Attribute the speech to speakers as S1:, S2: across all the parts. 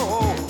S1: fortune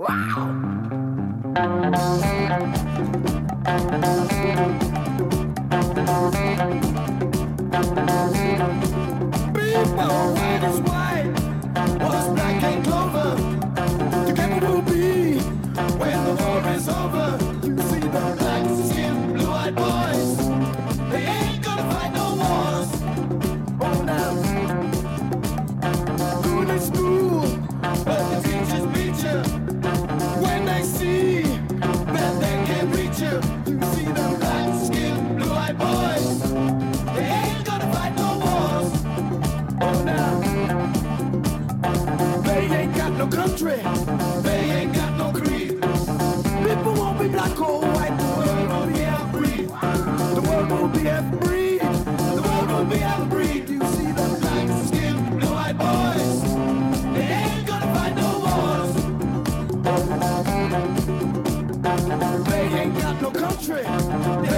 S2: Wow. Country.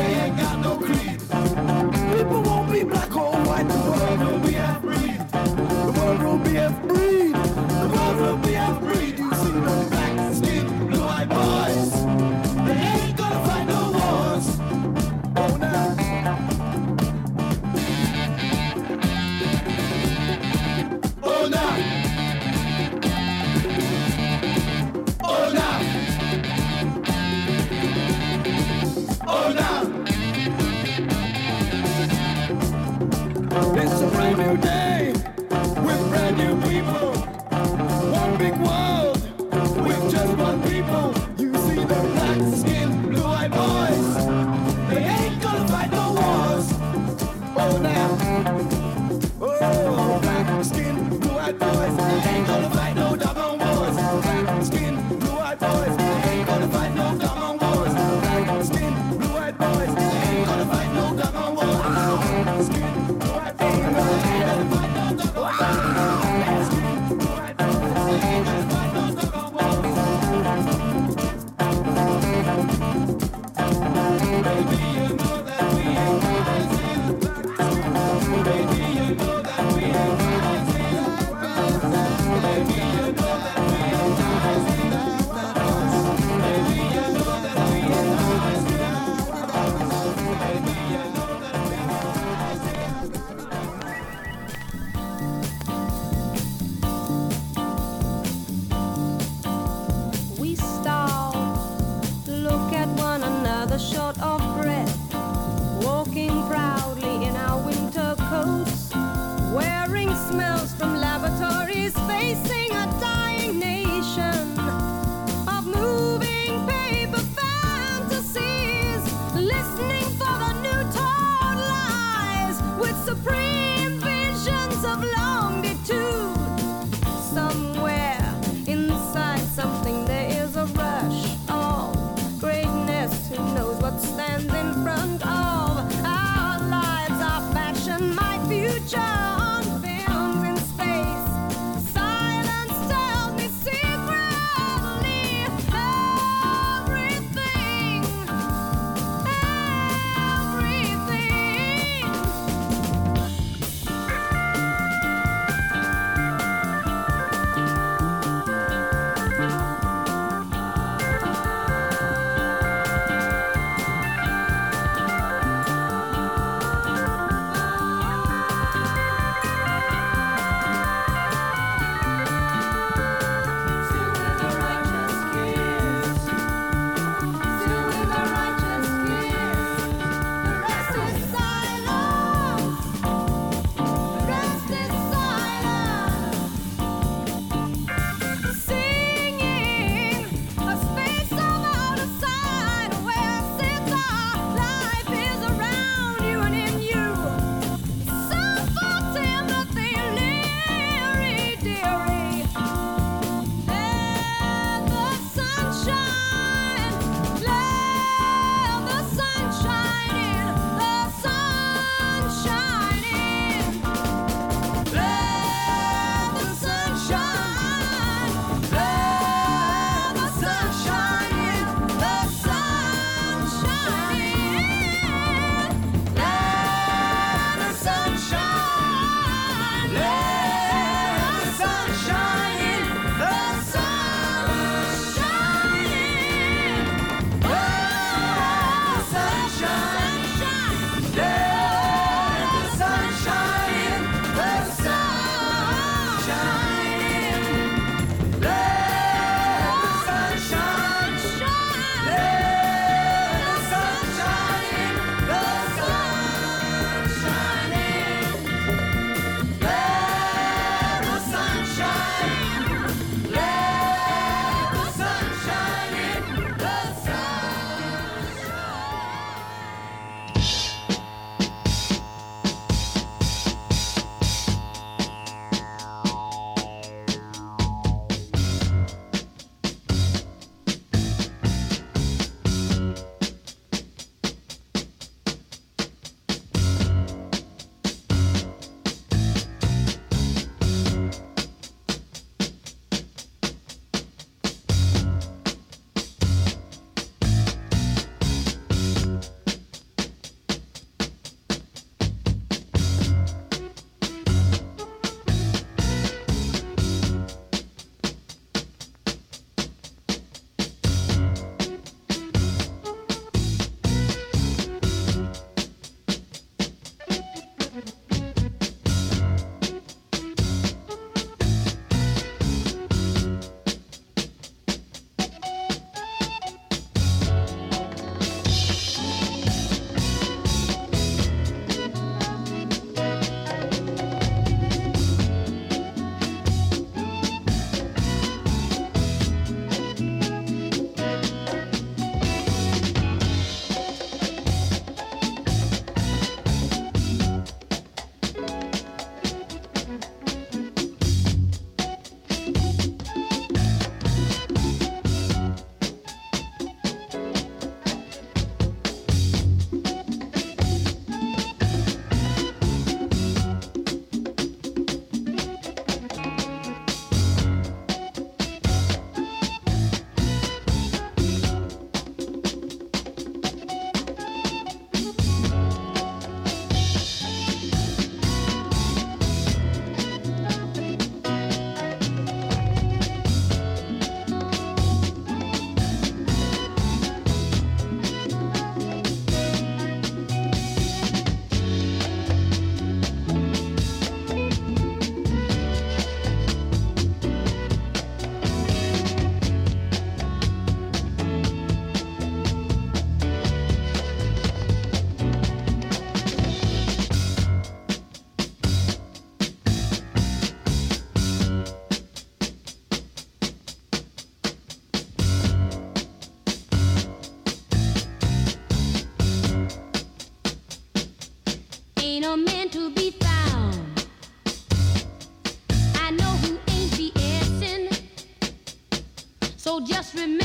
S3: Just remember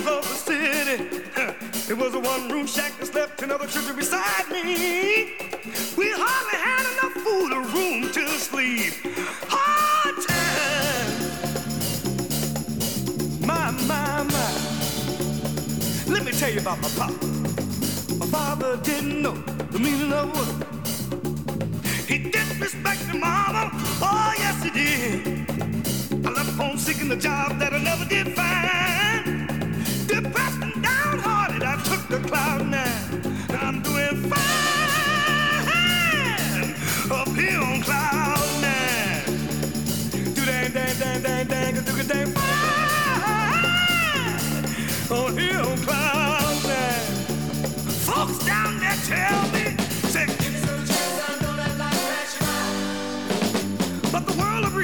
S1: slums of the city. It was a one-room shack that slept another children beside me. We hardly had enough food or room to sleep. Hard times. My, my, my. Let me tell you about my papa. My father didn't know the meaning of work. He disrespected my mama. Oh, yes, he did. I left home seeking the job that I never did find.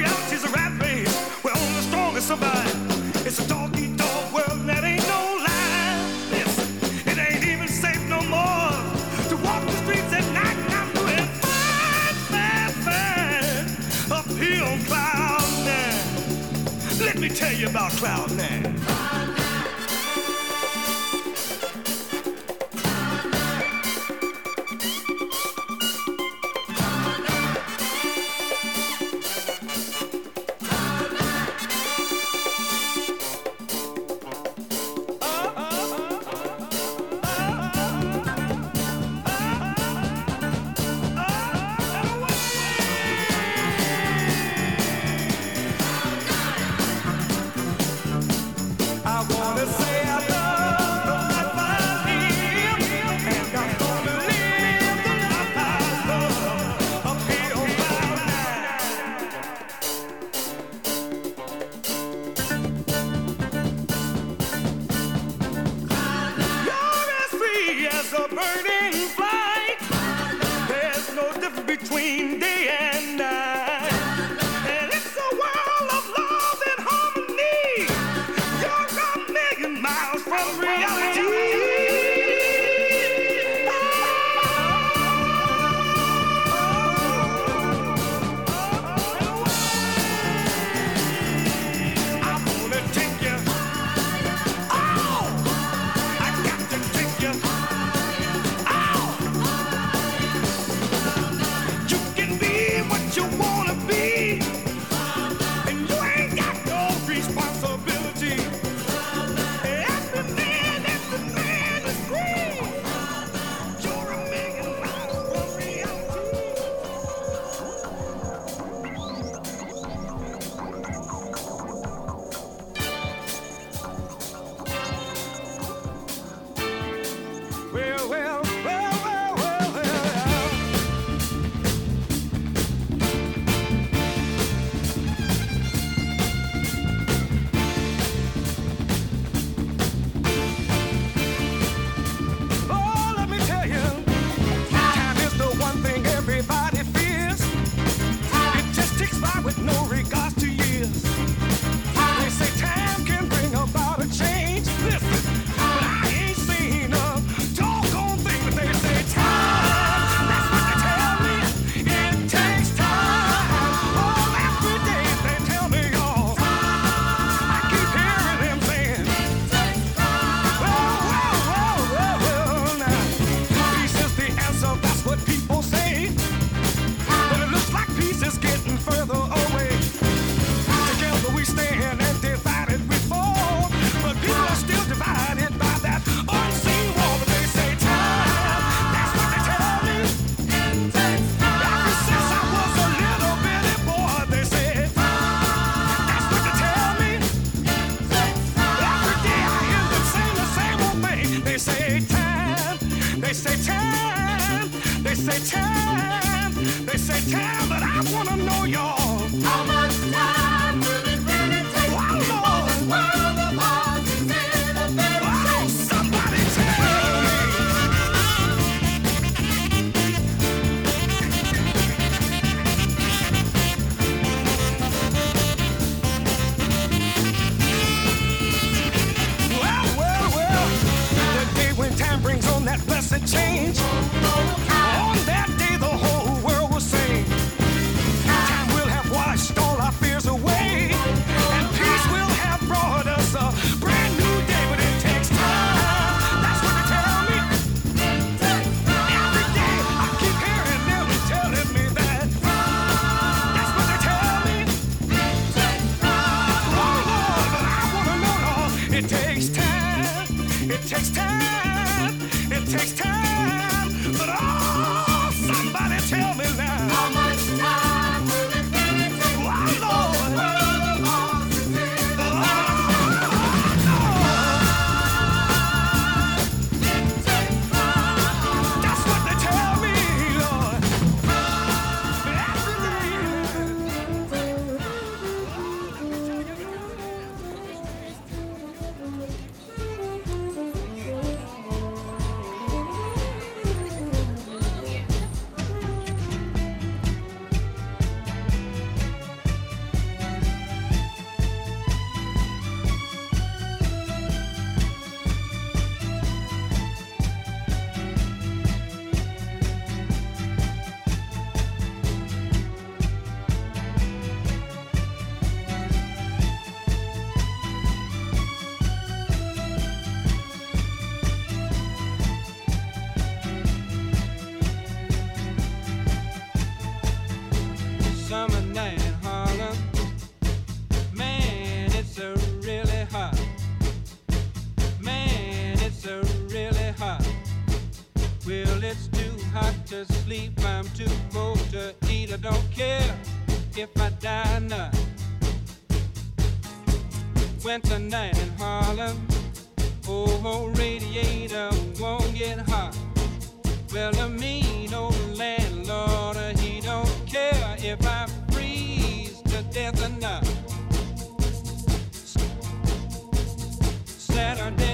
S1: A rat race only survive. It's a dog eat dog world that ain't no lie. Listen, it ain't even safe no more to walk the streets at night and I'm doing fine, fine, fine up here on Cloud Nine. Let me tell you about Cloud Nine.
S4: Saturday night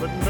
S5: but no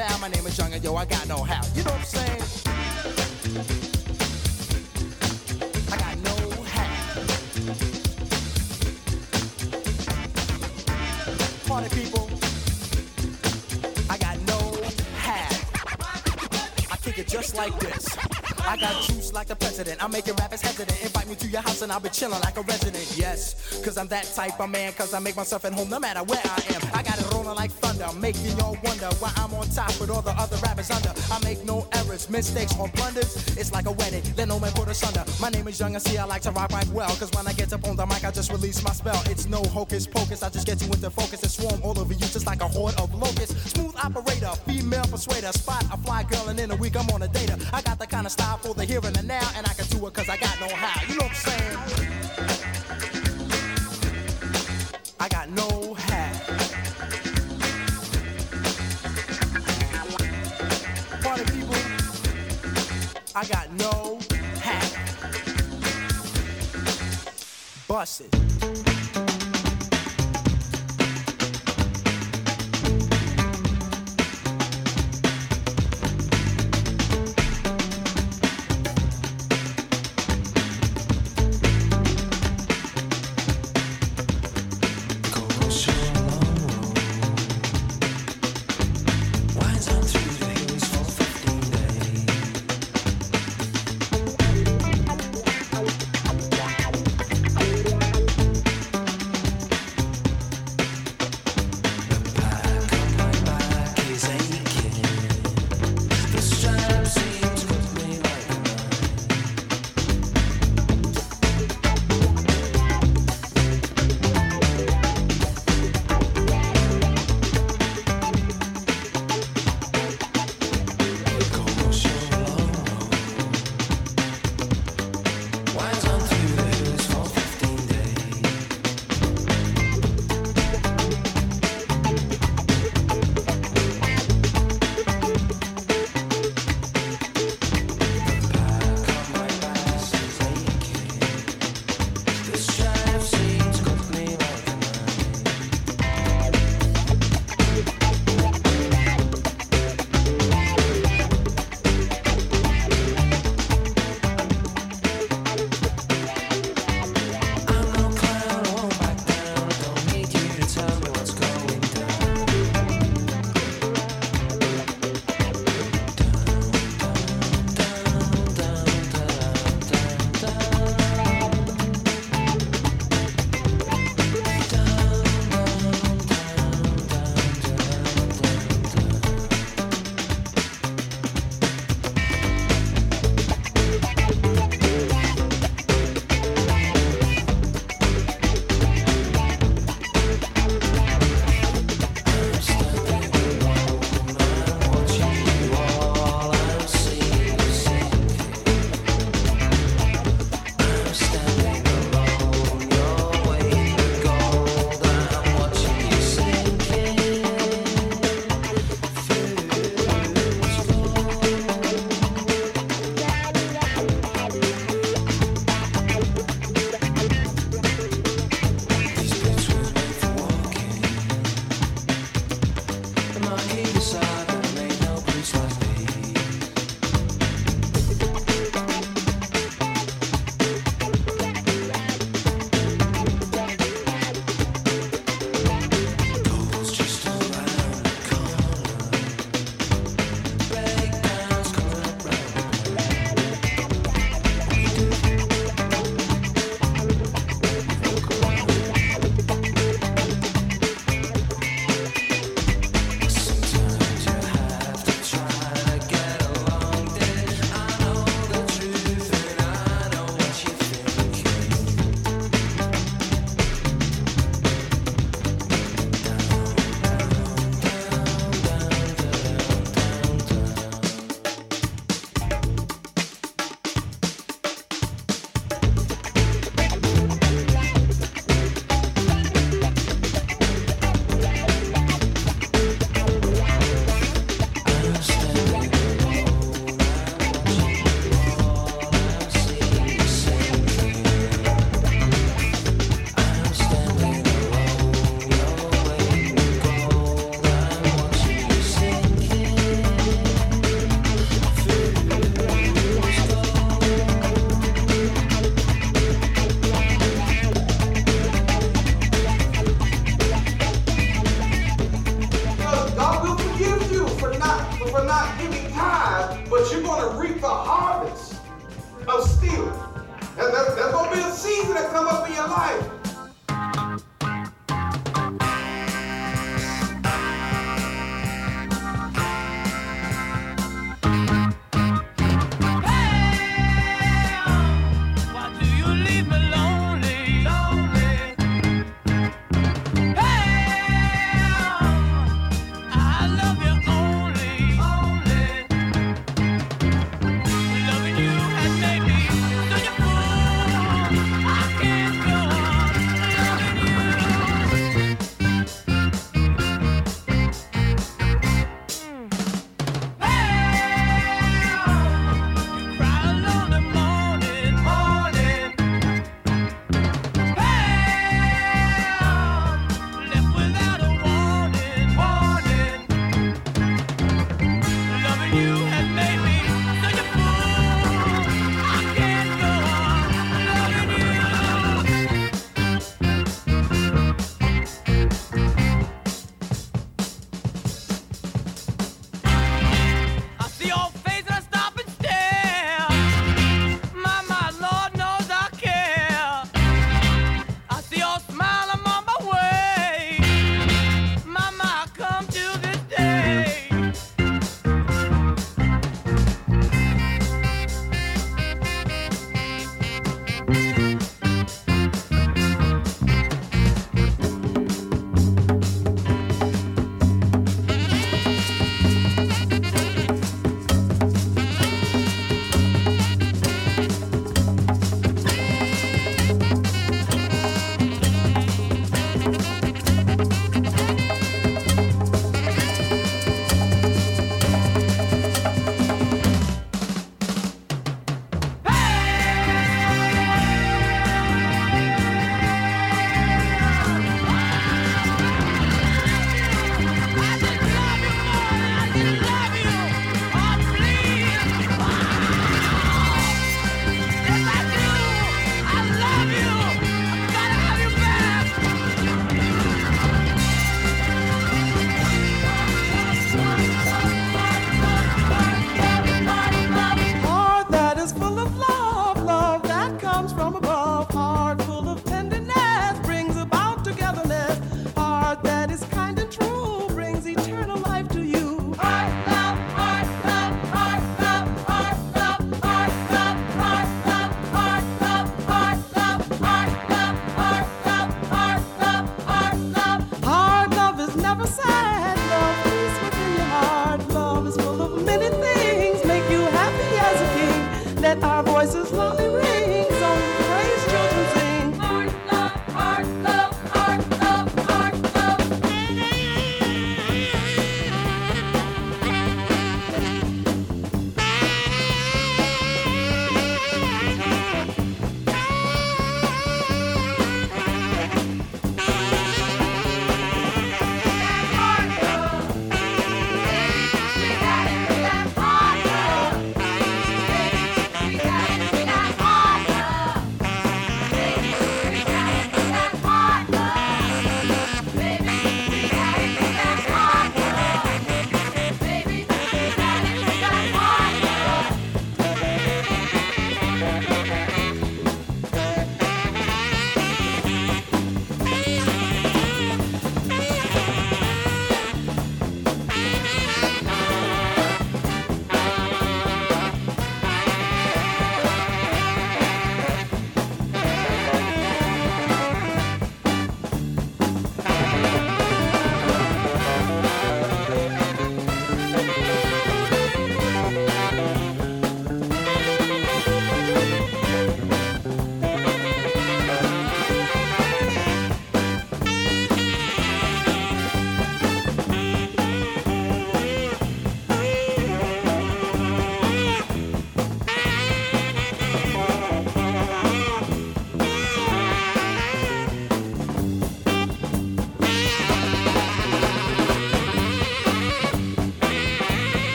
S6: bow. My name is Young, and yo, I got know how. You know what I'm saying? I got know how. Party people, I got know how. I kick it just like this. I got juice like the president. I'm making rappers hesitant. Invite me to your house and I'll be chilling like a resident. Yes, cause I'm that type of man. Cause I make myself at home no matter where I am. I got it rolling like thunder, making y'all wonder why I'm on top with all the other rappers under. I make no errors, mistakes, or blunders. It's like a wedding, then no man put us under. My name is Young and see I like to rock right well. Cause when I get up on the mic, I just release my spell. It's no hocus pocus, I just get you into focus and swarm all over you just like a horde of locusts. Smooth operator, female persuader, spot a fly girl, and in a week I'm on a data. I got the kind of style for the here and the now, and I can do it cause I got know how. You know what I'm saying? I got no hat. Bust it.